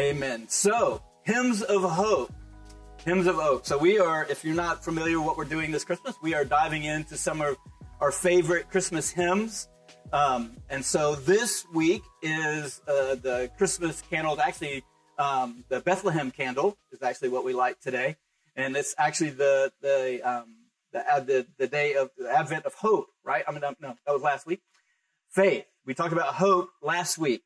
Amen. So, hymns of hope. Hymns of hope. So, we are, if you're not familiar with what we're doing this Christmas, we are diving into some of our favorite Christmas hymns. Um, and so, this week is uh, the Christmas candles. Actually, um, the Bethlehem candle is actually what we light today. And it's actually the, the, um, the, uh, the, the day of the advent of hope, right? I mean, no, that was last week. Faith. We talked about hope last week.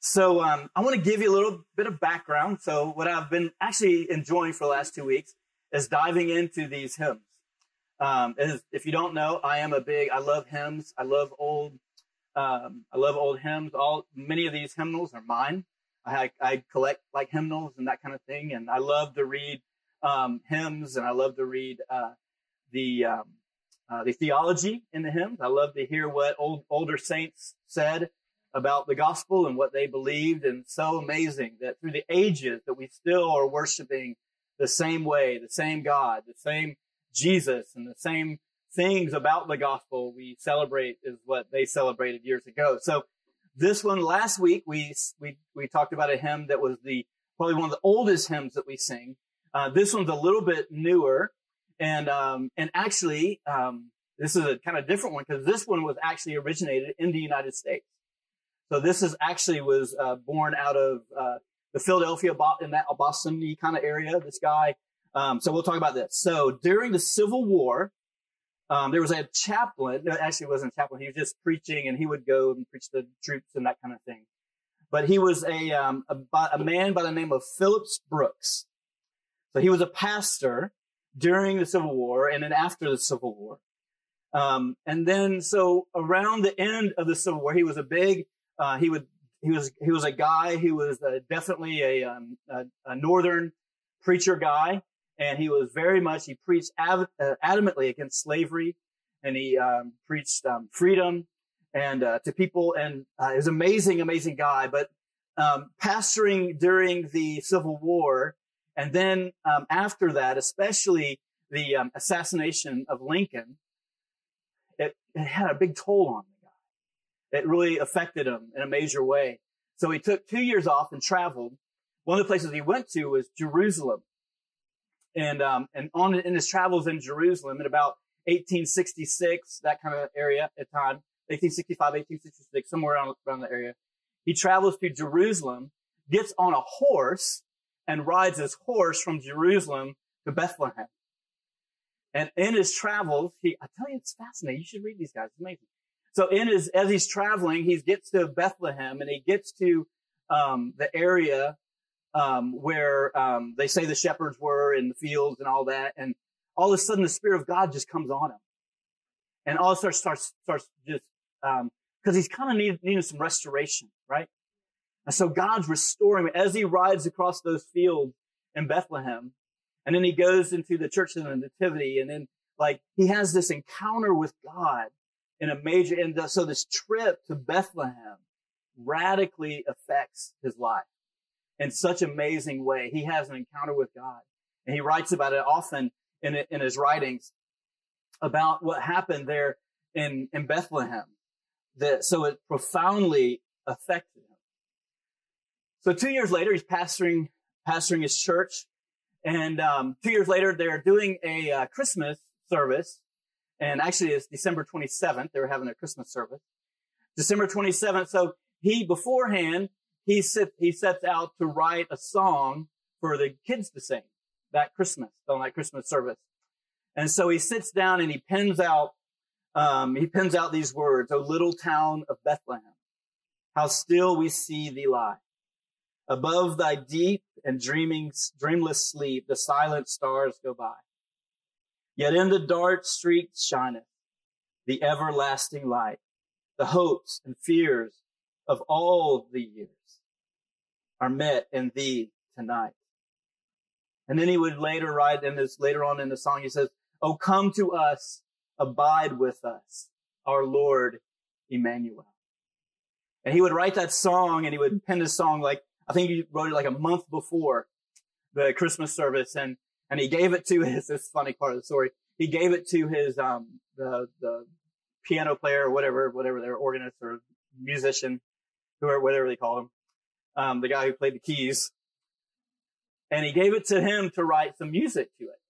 So um, I want to give you a little bit of background. So what I've been actually enjoying for the last two weeks is diving into these hymns. Um, as, if you don't know, I am a big. I love hymns. I love old. Um, I love old hymns. All many of these hymnals are mine. I, I collect like hymnals and that kind of thing, and I love to read um, hymns, and I love to read uh, the um, uh, the theology in the hymns. I love to hear what old older saints said about the gospel and what they believed. And so amazing that through the ages that we still are worshiping the same way, the same God, the same Jesus and the same things about the gospel we celebrate is what they celebrated years ago. So this one last week, we, we, we talked about a hymn that was the, probably one of the oldest hymns that we sing. Uh, this one's a little bit newer and, um, and actually, um, this is a kind of different one because this one was actually originated in the United States. So this is actually was uh, born out of uh, the Philadelphia in that Boston kind of area. This guy. Um, so we'll talk about this. So during the Civil War, um, there was a chaplain. No, actually, wasn't a chaplain. He was just preaching, and he would go and preach the troops and that kind of thing. But he was a, um, a, a man by the name of Phillips Brooks. So he was a pastor during the Civil War and then after the Civil War. Um, and then, so around the end of the Civil War, he was a big uh, he would he was he was a guy who was uh, definitely a, um, a, a northern preacher guy, and he was very much he preached av- uh, adamantly against slavery, and he um, preached um, freedom and uh, to people, and uh, he was an amazing, amazing guy. But um, pastoring during the Civil War, and then um, after that, especially the um, assassination of Lincoln, it, it had a big toll on me it really affected him in a major way. So he took two years off and traveled. One of the places he went to was Jerusalem. And, um, and on in his travels in Jerusalem in about 1866, that kind of area at time, 1865, 1866, somewhere around, around the area. He travels to Jerusalem, gets on a horse and rides his horse from Jerusalem to Bethlehem. And in his travels, he, I tell you, it's fascinating. You should read these guys. It's amazing. So in his, as he's traveling, he gets to Bethlehem and he gets to, um, the area, um, where, um, they say the shepherds were in the fields and all that. And all of a sudden the Spirit of God just comes on him. And all sudden starts, starts just, um, cause he's kind of need, needing some restoration, right? And so God's restoring him as he rides across those fields in Bethlehem. And then he goes into the church of the nativity and then like he has this encounter with God in a major, and so this trip to Bethlehem radically affects his life in such amazing way. He has an encounter with God and he writes about it often in, in his writings about what happened there in, in Bethlehem. That, so it profoundly affected him. So two years later, he's pastoring, pastoring his church. And, um, two years later, they're doing a uh, Christmas service and actually, it's December 27th. They were having their Christmas service. December 27th. So he beforehand, he sit, he sets out to write a song for the kids to sing that Christmas, on that Christmas service. And so he sits down and he pens out, um, he pens out these words, O little town of Bethlehem, how still we see thee lie. Above thy deep and dreaming, dreamless sleep, the silent stars go by. Yet in the dark street shineth the everlasting light. The hopes and fears of all the years are met in thee tonight. And then he would later write in this, later on in the song, he says, Oh, come to us, abide with us, our Lord Emmanuel. And he would write that song and he would pen the song like, I think he wrote it like a month before the Christmas service. And and he gave it to his, this funny part of the story. He gave it to his, um, the, the piano player or whatever, whatever their organist or musician, whoever, whatever they call him. Um, the guy who played the keys and he gave it to him to write some music to it.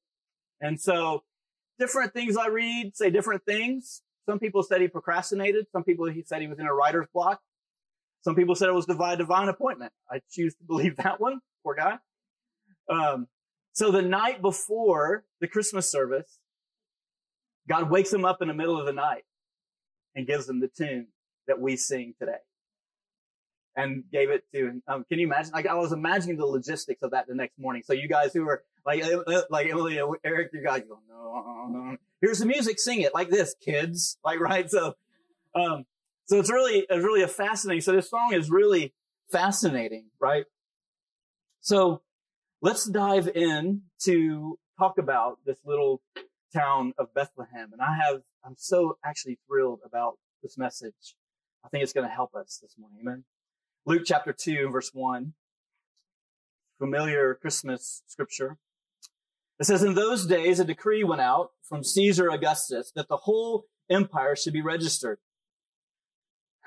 And so different things I read say different things. Some people said he procrastinated. Some people he said he was in a writer's block. Some people said it was divine divine appointment. I choose to believe that one. Poor guy. Um, so the night before the Christmas service, God wakes him up in the middle of the night and gives him the tune that we sing today. And gave it to, um, can you imagine? Like I was imagining the logistics of that the next morning. So you guys who are like, uh, like Emily and Eric, you guys go, no, here's the music, sing it like this, kids. Like, right? So, um, so it's really, it's really a fascinating. So this song is really fascinating, right? So let's dive in to talk about this little town of Bethlehem. And I have, I'm so actually thrilled about this message. I think it's going to help us this morning. Amen. Luke chapter 2, verse 1. Familiar Christmas scripture. It says, In those days, a decree went out from Caesar Augustus that the whole empire should be registered.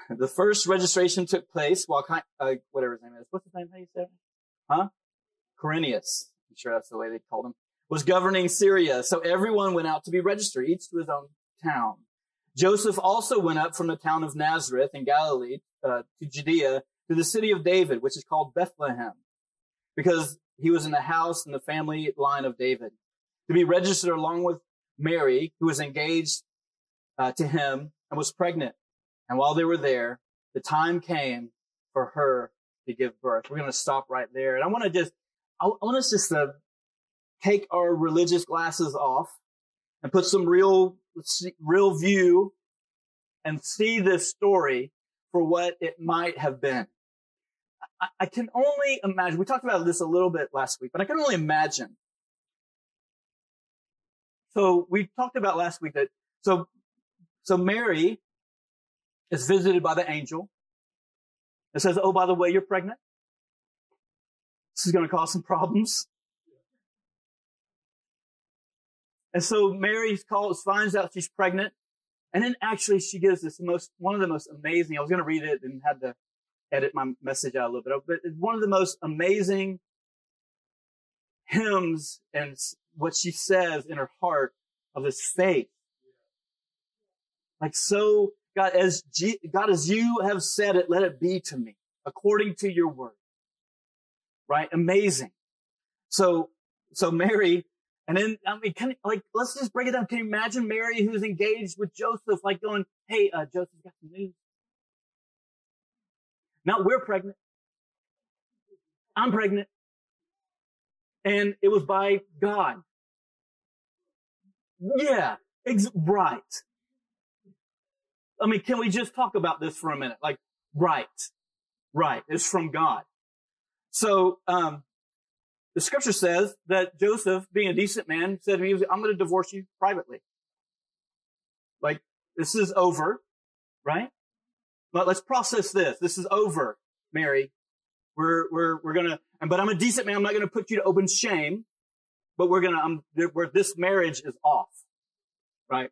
The first registration took place while, uh, whatever his name is. What's his name? How you say it? Huh? Quirinius. I'm sure that's the way they called him was governing Syria. So everyone went out to be registered, each to his own town. Joseph also went up from the town of Nazareth in Galilee uh, to Judea to the city of David, which is called Bethlehem, because he was in the house and the family line of David, to be registered along with Mary, who was engaged uh, to him and was pregnant. And while they were there, the time came for her to give birth. We're going to stop right there. And I want to just, I want us just to take our religious glasses off and put some real, real view and see this story for what it might have been. I, I can only imagine, we talked about this a little bit last week, but I can only imagine. So we talked about last week that, so, so Mary is visited by the angel. It says, Oh, by the way, you're pregnant. This is going to cause some problems. And so Mary calls, finds out she's pregnant. And then actually she gives this most, one of the most amazing, I was going to read it and had to edit my message out a little bit, but one of the most amazing hymns and what she says in her heart of this faith. Like so, God, as G, God, as you have said it, let it be to me according to your word. Right? Amazing. So, so Mary and then, I mean, can, like, let's just break it down. Can you imagine Mary who's engaged with Joseph, like going, Hey, uh, Joseph's got some news. Now we're pregnant. I'm pregnant. And it was by God. Yeah, ex- right. I mean, can we just talk about this for a minute? Like, right, right. It's from God. So, um, the scripture says that Joseph, being a decent man, said to me, I'm going to divorce you privately. Like, this is over, right? But let's process this. This is over, Mary. We're, we're, we're going to, but I'm a decent man. I'm not going to put you to open shame, but we're going to, where this marriage is off, right?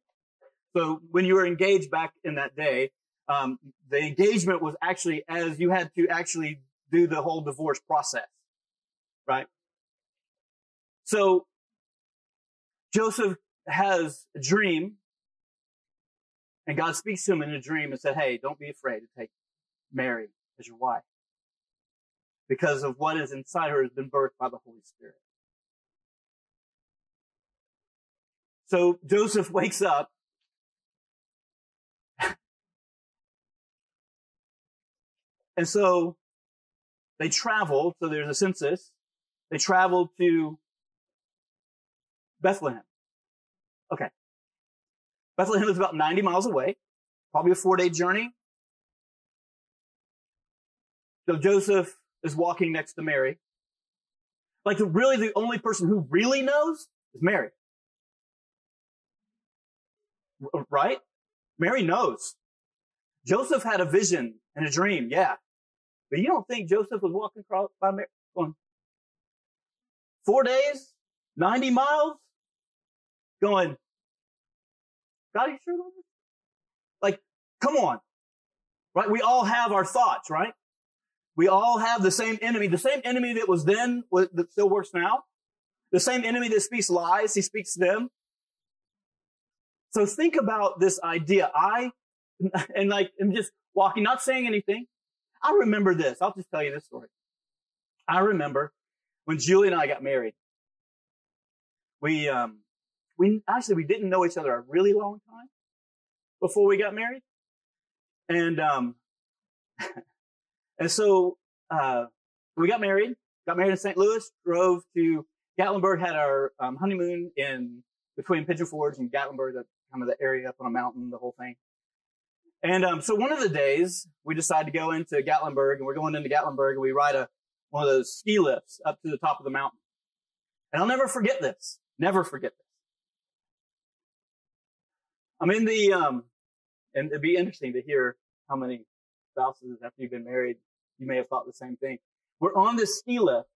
So when you were engaged back in that day, um, the engagement was actually as you had to actually do the whole divorce process, right? So Joseph has a dream and God speaks to him in a dream and said, Hey, don't be afraid to take Mary as your wife because of what is inside her has been birthed by the Holy Spirit. So Joseph wakes up and so they travel. So there's a census. They travel to Bethlehem. Okay. Bethlehem is about 90 miles away, probably a four day journey. So Joseph is walking next to Mary. Like the, really the only person who really knows is Mary. Right? Mary knows. Joseph had a vision and a dream, yeah. But you don't think Joseph was walking across by Mary? Going, four days? 90 miles? going, God, you sure about this? Like, come on. Right? We all have our thoughts, right? We all have the same enemy, the same enemy that was then, that still works now. The same enemy that speaks lies, he speaks them. So think about this idea. I, and like, I'm just walking, not saying anything. I remember this. I'll just tell you this story. I remember when Julie and I got married. We, um, we actually, we didn't know each other a really long time before we got married. And, um, and so, uh, we got married, got married in St. Louis, drove to Gatlinburg, had our um, honeymoon in between Pigeon Forge and Gatlinburg, the kind of the area up on a mountain, the whole thing. And um, so one of the days we decide to go into Gatlinburg, and we're going into Gatlinburg, and we ride a one of those ski lifts up to the top of the mountain. And I'll never forget this. Never forget this. I'm in the um, and it'd be interesting to hear how many spouses after you've been married, you may have thought the same thing. We're on this ski lift,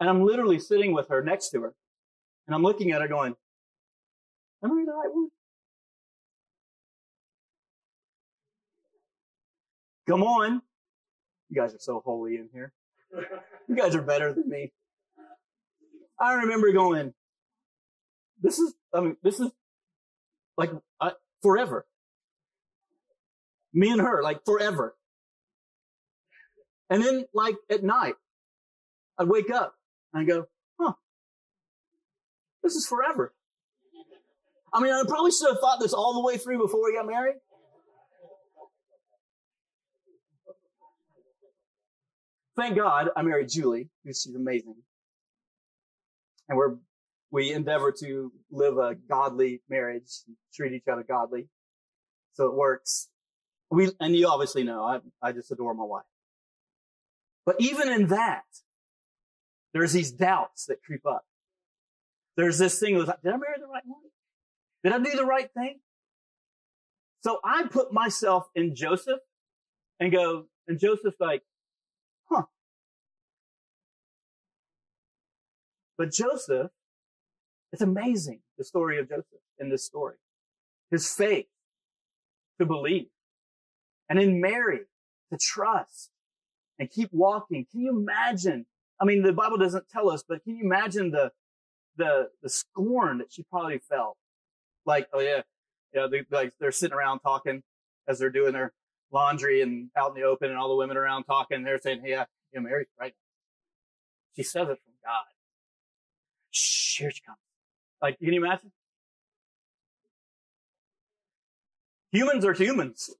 and I'm literally sitting with her next to her, and I'm looking at her going, Am I the right one? Come on. You guys are so holy in here. You guys are better than me. I remember going, this is, I mean, this is like I, forever. Me and her, like forever. And then like at night, I'd wake up and I go, huh, this is forever. I mean, I probably should have thought this all the way through before we got married. Thank God I married Julie, because she's amazing. And we're, we endeavor to live a godly marriage, treat each other godly. So it works. We, and you obviously know, I, I just adore my wife. But even in that, there's these doubts that creep up. There's this thing of, did I marry the right one? Did I do the right thing? So I put myself in Joseph and go, and Joseph's like, huh. But Joseph, it's amazing the story of Joseph in this story. His faith to believe. And in Mary to trust and keep walking. Can you imagine? I mean, the Bible doesn't tell us, but can you imagine the, the, the scorn that she probably felt like, oh yeah, yeah, they, like they're sitting around talking as they're doing their laundry and out in the open, and all the women around talking. They're saying, "Hey, yeah, you know, Mary's right." She says it from God. Shh, here she comes. Like, can you imagine? Humans are humans.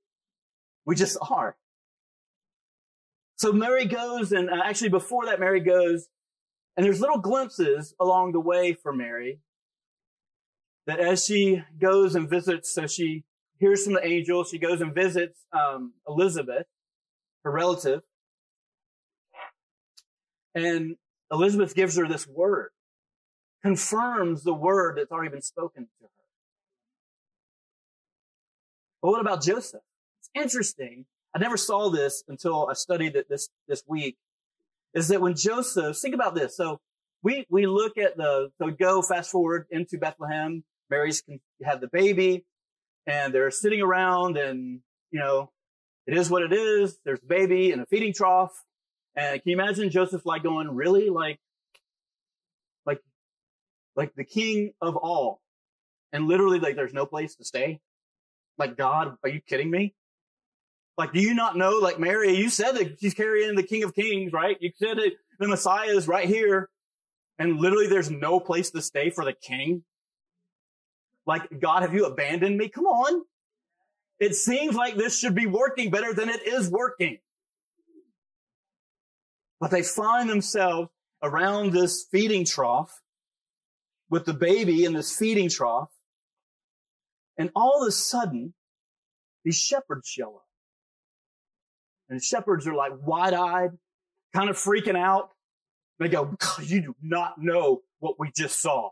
We just are. So Mary goes, and uh, actually before that, Mary goes, and there's little glimpses along the way for Mary that as she goes and visits, so she hears from the angel, she goes and visits um, Elizabeth, her relative, and Elizabeth gives her this word, confirms the word that's already been spoken to her. But what about Joseph? It's interesting. I never saw this until I studied it this, this week. Is that when Joseph, think about this. So we, we look at the, so go fast forward into Bethlehem. Mary's have the baby and they're sitting around and, you know, it is what it is. There's a baby in a feeding trough. And can you imagine Joseph like going, really? Like, like, like the king of all. And literally like there's no place to stay. Like God, are you kidding me? Like, do you not know, like Mary, you said that she's carrying the King of Kings, right? You said that the Messiah is right here. And literally there's no place to stay for the king. Like, God, have you abandoned me? Come on. It seems like this should be working better than it is working. But they find themselves around this feeding trough with the baby in this feeding trough. And all of a sudden, these shepherds show up. And the shepherds are like wide eyed, kind of freaking out. They go, you do not know what we just saw.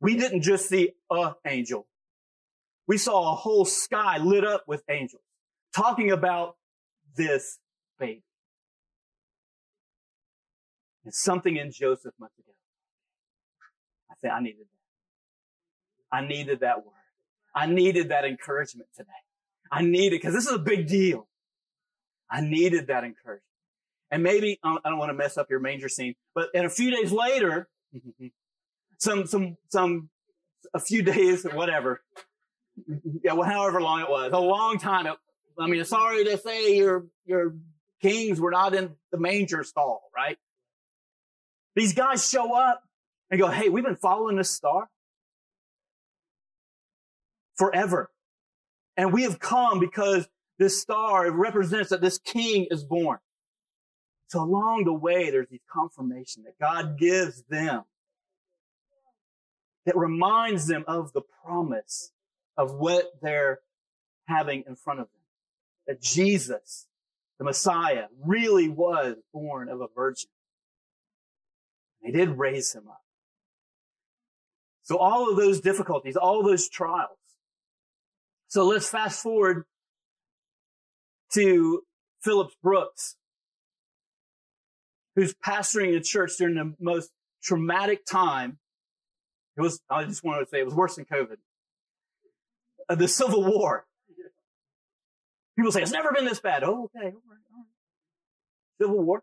We didn't just see a angel. We saw a whole sky lit up with angels talking about this baby. And something in Joseph must have I said, I needed that. I needed that word. I needed that encouragement today. I needed, because this is a big deal. I needed that encouragement. And maybe, I don't want to mess up your manger scene, but in a few days later, some, some, some, a few days, whatever. Yeah, well, however long it was, a long time. I mean, sorry to say your, your kings were not in the manger stall, right? These guys show up and go, Hey, we've been following this star forever. And we have come because this star represents that this king is born. So along the way, there's these confirmation that God gives them that reminds them of the promise of what they're having in front of them. That Jesus, the Messiah, really was born of a virgin. They did raise him up. So all of those difficulties, all those trials. So let's fast forward to Phillips Brooks, who's pastoring a church during the most traumatic time. It was, I just wanted to say, it was worse than COVID. Uh, the Civil War. People say, it's never been this bad. Oh, okay. All right, all right. Civil War.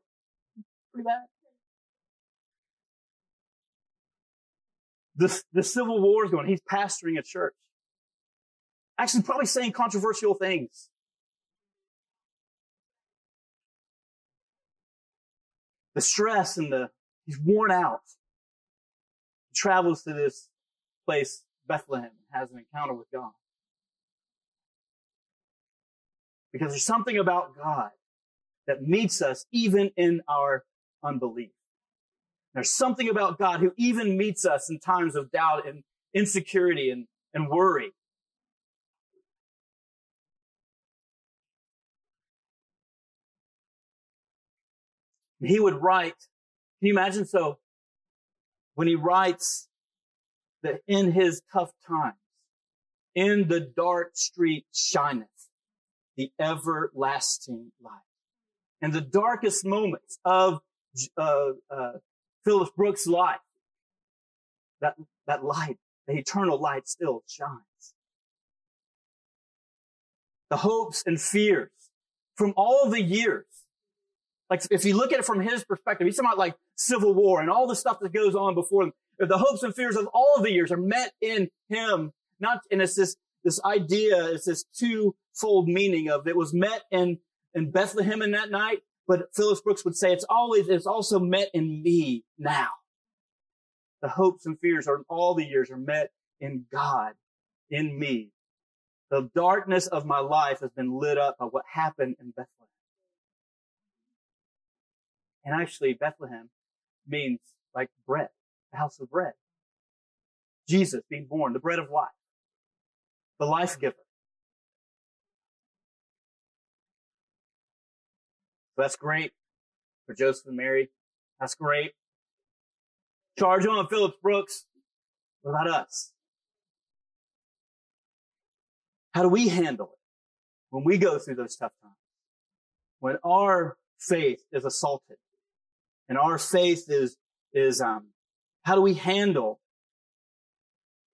Pretty bad. The, the Civil War is going. He's pastoring a church. Actually, probably saying controversial things. the stress and the, he's worn out. Travels to this place, Bethlehem, and has an encounter with God. Because there's something about God that meets us even in our unbelief. There's something about God who even meets us in times of doubt and insecurity and, and worry. he would write, can you imagine? So when he writes that in his tough times, in the dark street shineth the everlasting light. In the darkest moments of uh, uh, Phillips Brooks' life, that, that light, the eternal light still shines. The hopes and fears from all the years like if you look at it from his perspective, he's talking about like civil war and all the stuff that goes on before them. The hopes and fears of all of the years are met in him. Not, and it's this, this idea, it's this twofold meaning of it was met in, in Bethlehem in that night, but Phillips Brooks would say it's always, it's also met in me now. The hopes and fears are all the years are met in God, in me. The darkness of my life has been lit up by what happened in Bethlehem. And actually, Bethlehem means like bread, the house of bread. Jesus being born, the bread of life, the life mm-hmm. giver. So that's great for Joseph and Mary. That's great. Charge on Phillips Brooks. What about us? How do we handle it when we go through those tough times? When our faith is assaulted? And our faith is, is, um, how do we handle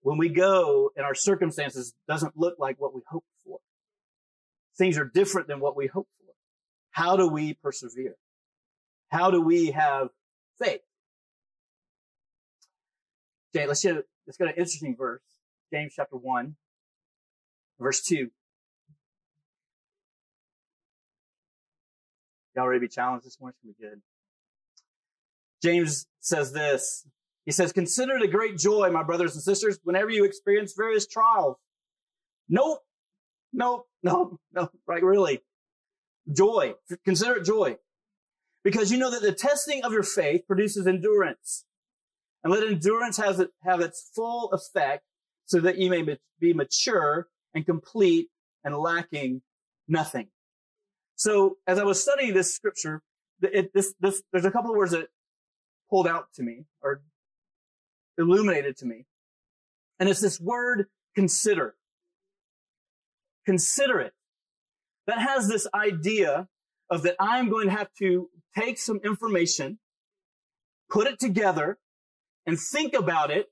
when we go and our circumstances doesn't look like what we hoped for? Things are different than what we hoped for. How do we persevere? How do we have faith? Okay, let's get, let's get an interesting verse. James chapter 1, verse 2. Y'all ready to be challenged this morning? It's going to be good. James says this. He says, consider it a great joy, my brothers and sisters, whenever you experience various trials. Nope. Nope. No, no, right. Really. Joy. Consider it joy. Because you know that the testing of your faith produces endurance. And let endurance has it, have its full effect so that you may be mature and complete and lacking nothing. So as I was studying this scripture, it, this, this, there's a couple of words that pulled out to me or illuminated to me. And it's this word consider. Consider it. That has this idea of that I'm going to have to take some information, put it together and think about it,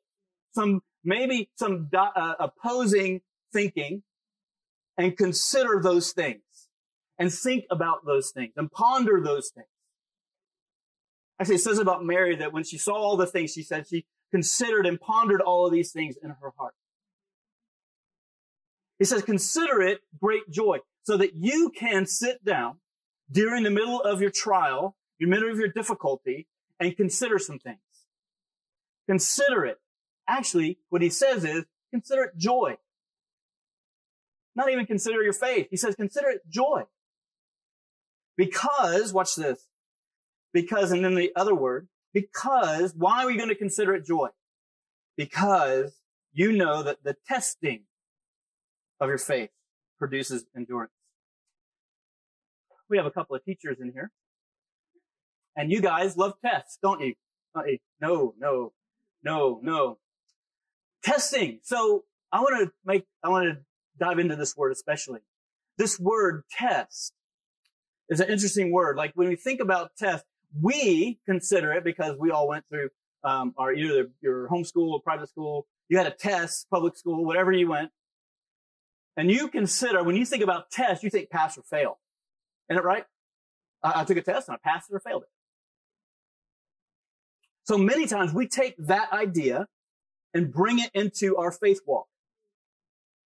some, maybe some uh, opposing thinking and consider those things and think about those things and ponder those things. Actually, it says about Mary that when she saw all the things, she said she considered and pondered all of these things in her heart. He says, consider it great joy so that you can sit down during the middle of your trial, your middle of your difficulty, and consider some things. Consider it. Actually, what he says is, consider it joy. Not even consider your faith. He says, consider it joy. Because, watch this. Because, and then the other word, because, why are we going to consider it joy? Because you know that the testing of your faith produces endurance. We have a couple of teachers in here. And you guys love tests, don't you? No, no, no, no. Testing. So I want to make, I want to dive into this word especially. This word test is an interesting word. Like when we think about test, we consider it because we all went through um, our either your homeschool or private school. You had a test, public school, whatever you went, and you consider when you think about test, you think pass or fail. Isn't it right? I, I took a test and I passed it or failed it. So many times we take that idea and bring it into our faith walk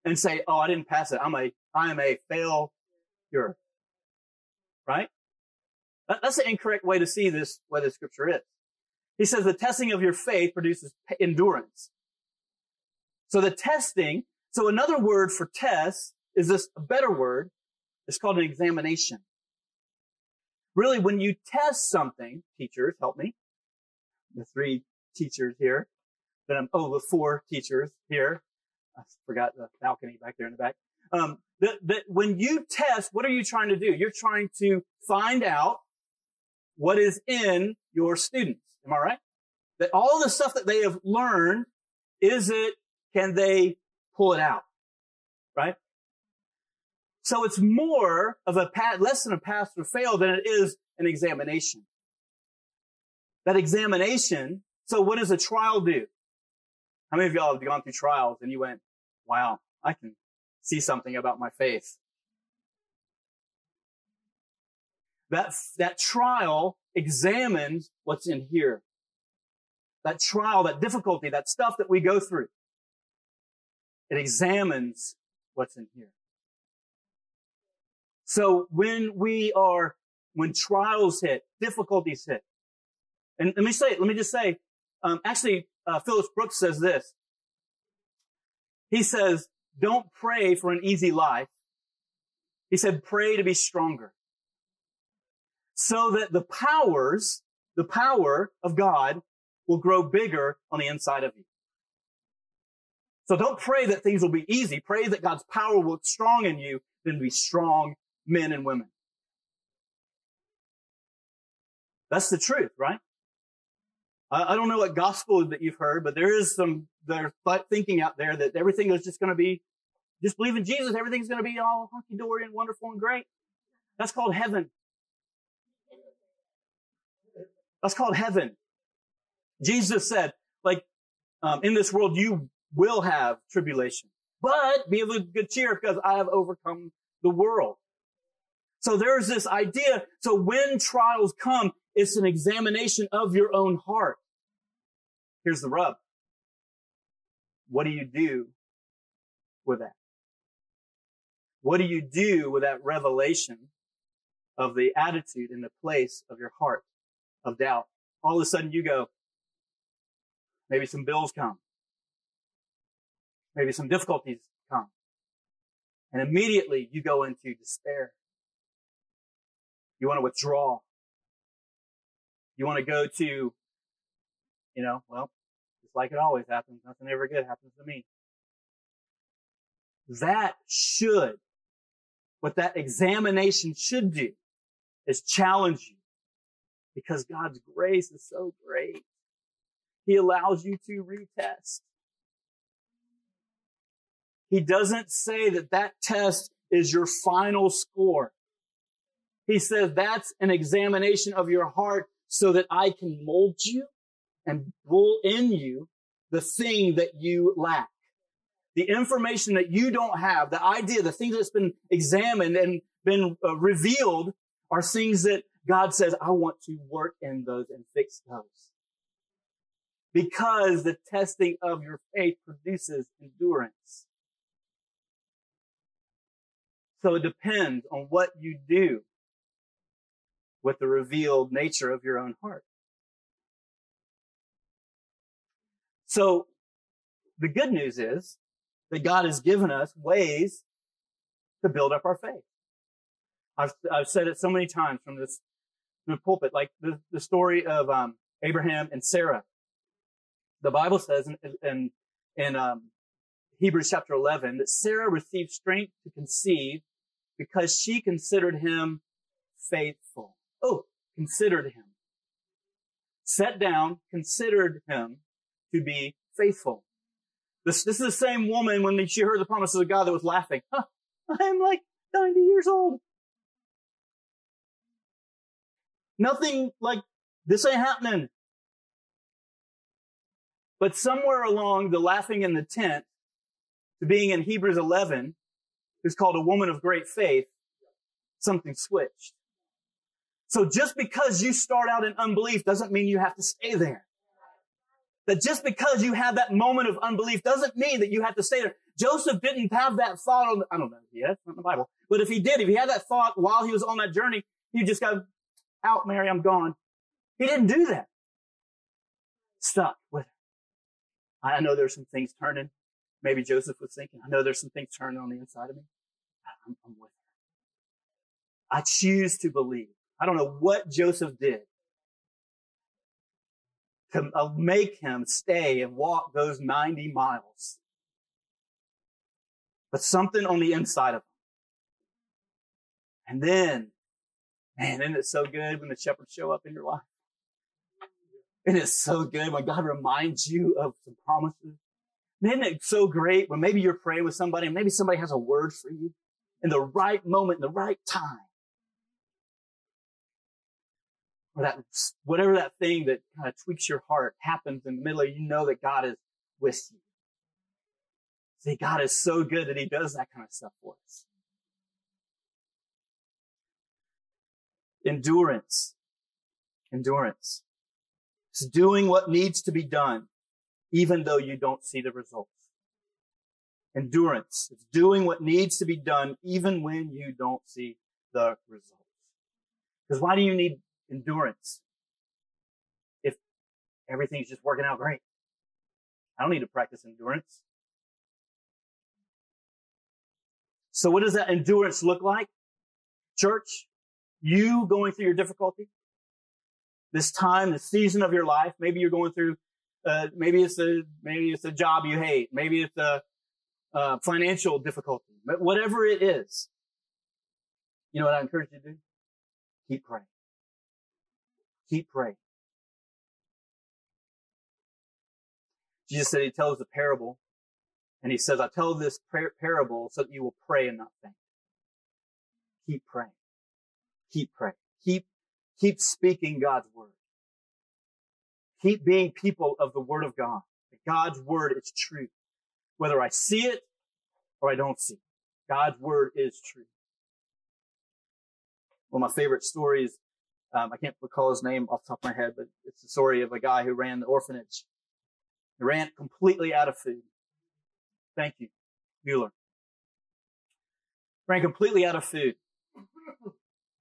and say, "Oh, I didn't pass it. I'm a I am a failure." Right? That's the incorrect way to see this, what the scripture is. He says the testing of your faith produces endurance. So the testing, so another word for test is this a better word. It's called an examination. Really, when you test something, teachers, help me. The three teachers here. Then I'm, oh, the four teachers here. I forgot the balcony back there in the back. Um, that, that when you test, what are you trying to do? You're trying to find out what is in your students. Am I right? That all the stuff that they have learned, is it, can they pull it out? Right? So it's more of a pat, less than a pass or fail than it is an examination. That examination. So what does a trial do? How many of y'all have gone through trials and you went, wow, I can see something about my faith. That, that trial examines what's in here. That trial, that difficulty, that stuff that we go through. It examines what's in here. So when we are, when trials hit, difficulties hit, and let me say, let me just say, um, actually, uh, Phillips Brooks says this. He says, don't pray for an easy life. He said, pray to be stronger so that the powers, the power of God will grow bigger on the inside of you. So don't pray that things will be easy. Pray that God's power will strong in you, then be strong men and women. That's the truth, right? I, I don't know what gospel that you've heard, but there is some there's thinking out there that everything is just going to be, just believe in Jesus, everything's going to be all hunky dory and wonderful and great. That's called heaven. That's called heaven. Jesus said, like, um, in this world, you will have tribulation, but be of good cheer because I have overcome the world. So there's this idea. So when trials come, it's an examination of your own heart. Here's the rub. What do you do with that? What do you do with that revelation of the attitude and the place of your heart? Of doubt. All of a sudden you go, maybe some bills come. Maybe some difficulties come. And immediately you go into despair. You want to withdraw. You want to go to, you know, well, just like it always happens. Nothing ever good happens to me. That should, what that examination should do is challenge you because God's grace is so great. He allows you to retest. He doesn't say that that test is your final score. He says that's an examination of your heart so that I can mold you and pull in you the thing that you lack. The information that you don't have, the idea, the thing that's been examined and been uh, revealed are things that God says, I want to work in those and fix those. Because the testing of your faith produces endurance. So it depends on what you do with the revealed nature of your own heart. So the good news is that God has given us ways to build up our faith. I've, I've said it so many times from this the pulpit, like the, the story of um, Abraham and Sarah. The Bible says in, in, in um, Hebrews chapter 11 that Sarah received strength to conceive because she considered him faithful. Oh, considered him. Sat down, considered him to be faithful. This, this is the same woman when she heard the promises of God that was laughing. Huh, I'm like 90 years old. Nothing like this ain't happening. But somewhere along the laughing in the tent to being in Hebrews 11, who's called a woman of great faith, something switched. So just because you start out in unbelief doesn't mean you have to stay there. That just because you have that moment of unbelief doesn't mean that you have to stay there. Joseph didn't have that thought on, I don't know, yeah, it's not in the Bible. But if he did, if he had that thought while he was on that journey, he just go, out, Mary, I'm gone. He didn't do that. Stuck with her. I know there's some things turning. Maybe Joseph was thinking, I know there's some things turning on the inside of me. I'm, I'm with her. I choose to believe. I don't know what Joseph did to uh, make him stay and walk those 90 miles. But something on the inside of him. And then, man, isn't it so good when the shepherds show up in your life? It is so good when God reminds you of some promises. Man, it's so great when maybe you're praying with somebody and maybe somebody has a word for you in the right moment, in the right time. or that whatever that thing that kind of tweaks your heart happens in the middle of you know that God is with you. See, God is so good that He does that kind of stuff for us. Endurance. Endurance. It's doing what needs to be done, even though you don't see the results. Endurance. It's doing what needs to be done, even when you don't see the results. Because why do you need endurance if everything's just working out great. I don't need to practice endurance. So what does that endurance look like? Church, you going through your difficulty, this time, the season of your life, maybe you're going through, uh, maybe it's a, maybe it's a job you hate, maybe it's a, uh, financial difficulty, but whatever it is, you know what I encourage you to do? Keep praying. Keep praying. Jesus said he tells the parable and he says, I tell this parable so that you will pray and not faint. Keep praying. Keep praying. Keep, keep speaking God's word. Keep being people of the word of God. God's word is true. Whether I see it or I don't see it. God's word is true. One of my favorite stories um, I can't recall his name off the top of my head, but it's the story of a guy who ran the orphanage. He ran completely out of food. Thank you, Mueller. Ran completely out of food.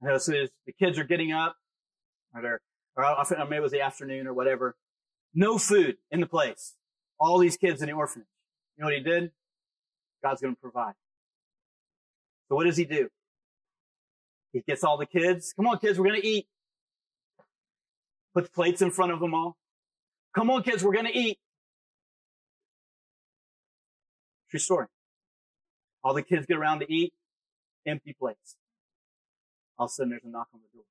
Know, so the kids are getting up, or or I think maybe it was the afternoon or whatever. No food in the place. All these kids in the orphanage. You know what he did? God's going to provide. So what does he do? He gets all the kids. Come on, kids, we're going to eat. Puts plates in front of them all. Come on, kids, we're going to eat. True story. All the kids get around to eat, empty plates. All of a sudden, there's a knock on the door.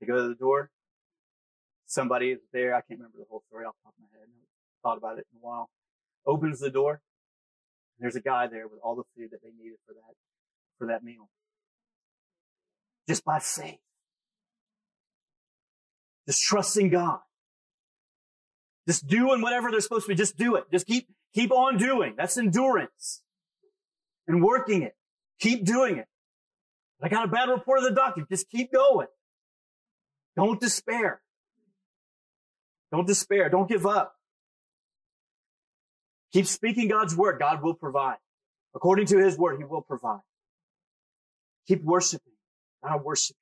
They go to the door. Somebody is there. I can't remember the whole story off the top of my head. I thought about it in a while. Opens the door. There's a guy there with all the food that they needed for that, for that meal. Just by faith. Just trusting God. Just doing whatever they're supposed to be. Just do it. Just keep, keep on doing. That's endurance. And working it. Keep doing it. I got a bad report of the doctor. Just keep going. Don't despair. Don't despair. Don't give up. Keep speaking God's word. God will provide. According to his word, he will provide. Keep worshiping. God worship.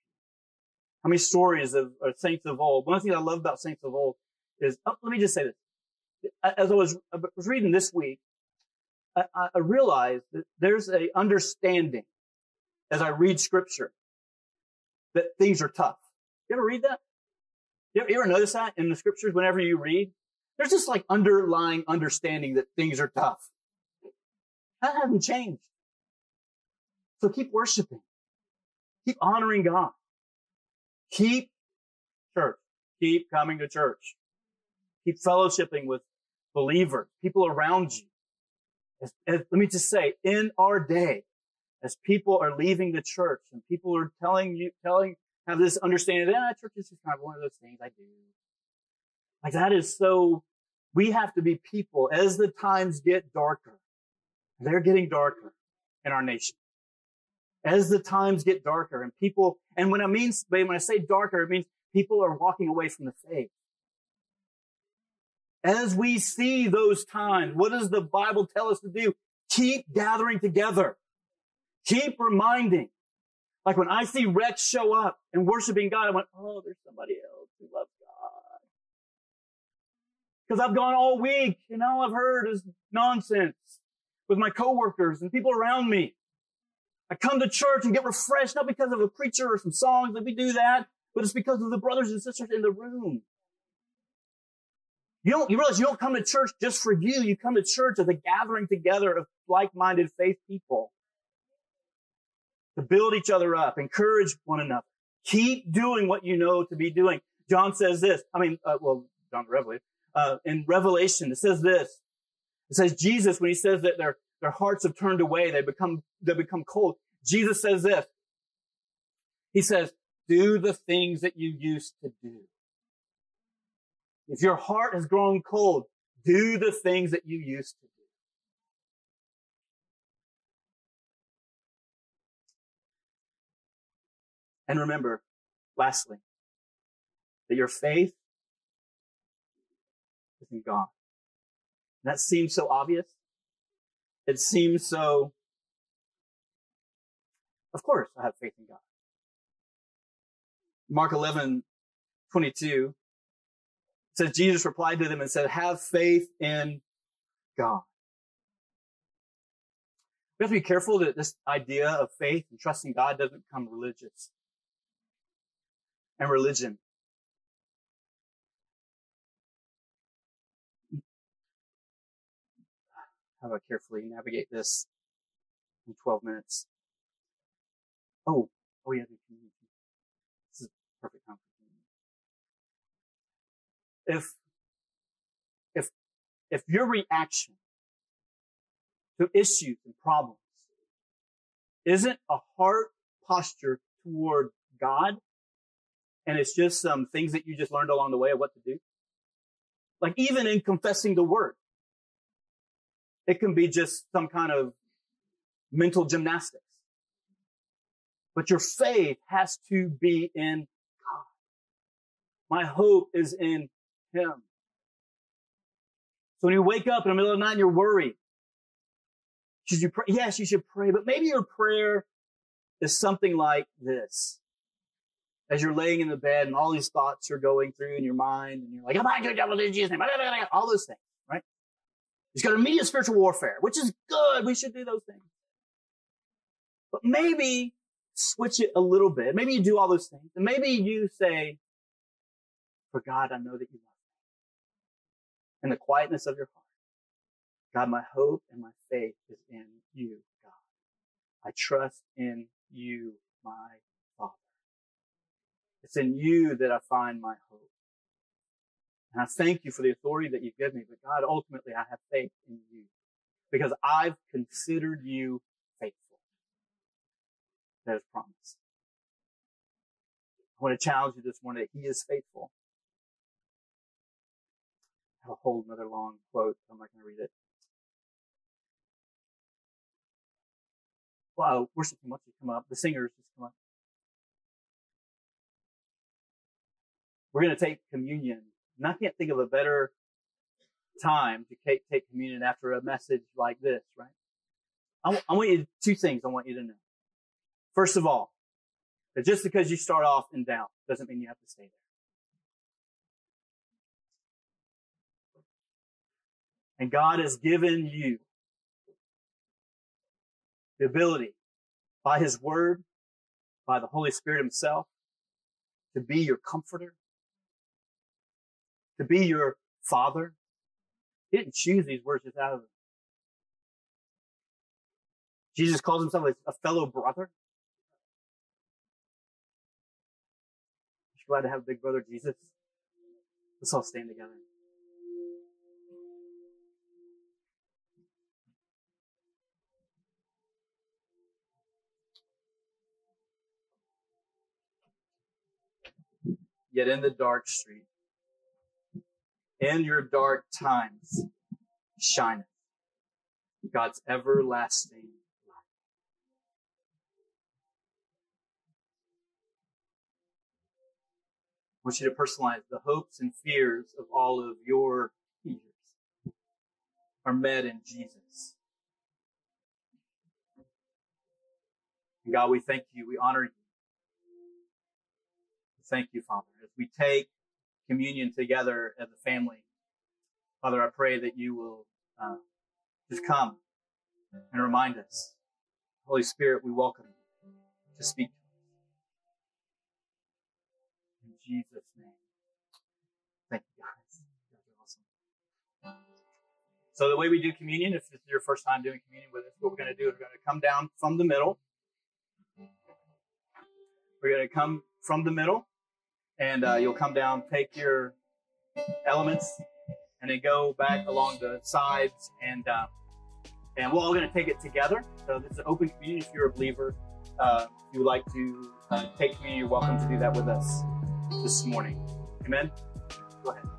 How many stories of, of saints of old? One things I love about saints of old is, oh, let me just say this. As I was, I was reading this week, I, I realized that there's a understanding as I read scripture that things are tough. You ever read that? You ever, you ever notice that in the scriptures whenever you read? There's just like underlying understanding that things are tough. That hasn't changed. So keep worshiping. Keep honoring God. Keep church. Keep coming to church. Keep fellowshipping with believers, people around you. As, as, let me just say, in our day, as people are leaving the church and people are telling you, telling, have this understanding that ah, church is just kind of one of those things I do. Like that is so, we have to be people as the times get darker. They're getting darker in our nation. As the times get darker and people, and when I mean, when I say darker, it means people are walking away from the faith. As we see those times, what does the Bible tell us to do? Keep gathering together. Keep reminding. Like when I see Rex show up and worshiping God, I went, oh, there's somebody else who loves God. Because I've gone all week and all I've heard is nonsense with my coworkers and people around me. I come to church and get refreshed, not because of a preacher or some songs that we do that, but it's because of the brothers and sisters in the room. You don't, you realize you don't come to church just for you. You come to church as a gathering together of like-minded faith people to build each other up, encourage one another. Keep doing what you know to be doing. John says this. I mean, uh, well, John the Revelator, uh, in Revelation, it says this. It says Jesus, when he says that their, their hearts have turned away, they become, they become cold. Jesus says this. He says, do the things that you used to do. If your heart has grown cold, do the things that you used to And remember, lastly, that your faith is in God. That seems so obvious. It seems so, of course, I have faith in God. Mark 11, 22 says Jesus replied to them and said, have faith in God. We have to be careful that this idea of faith and trusting God doesn't become religious and religion. How do I carefully navigate this in 12 minutes? Oh, oh yeah. This is perfect time. If, if, if your reaction to issues and problems isn't a heart posture toward God, and it's just some things that you just learned along the way of what to do. Like even in confessing the word, it can be just some kind of mental gymnastics. But your faith has to be in God. My hope is in Him. So when you wake up in the middle of the night and you're worried, should you pray? Yes, you should pray, but maybe your prayer is something like this. As you're laying in the bed and all these thoughts are going through in your mind and you're like, I'm not going to devil in Jesus' name, all those things. right? He's got immediate spiritual warfare, which is good. We should do those things. But maybe switch it a little bit. Maybe you do all those things. And maybe you say, for God, I know that you love me. In the quietness of your heart, God, my hope and my faith is in you, God. I trust in you, my. It's in you that I find my hope. And I thank you for the authority that you've given me. But God, ultimately, I have faith in you because I've considered you faithful. That is promised. I want to challenge you this morning that He is faithful. I have a whole another long quote. I'm not going to read it. Wow, worship team, wants you come up. The singers just come up. We're going to take communion. And I can't think of a better time to take, take communion after a message like this, right? I, I want you, to, two things I want you to know. First of all, that just because you start off in doubt doesn't mean you have to stay there. And God has given you the ability by His Word, by the Holy Spirit Himself, to be your comforter, to be your father. He didn't choose these words just out of it. Jesus calls himself a fellow brother. glad to have big brother Jesus. Let's all stand together. Yet in the dark street, in your dark times, shineth God's everlasting light. I want you to personalize the hopes and fears of all of your fears are met in Jesus. And God, we thank you. We honor you. Thank you, Father, as we take communion together as a family. Father, I pray that you will uh, just come and remind us. Holy Spirit, we welcome you to speak In Jesus' name. Thank you, guys. awesome. So the way we do communion, if this is your first time doing communion with us, what we're going to do is we're going to come down from the middle. We're going to come from the middle, and uh, you'll come down, take your elements, and then go back along the sides, and uh, and we're all going to take it together. So this is an open communion. If you're a believer, uh, if you would like to uh, take communion, you're welcome to do that with us this morning. Amen? Go ahead.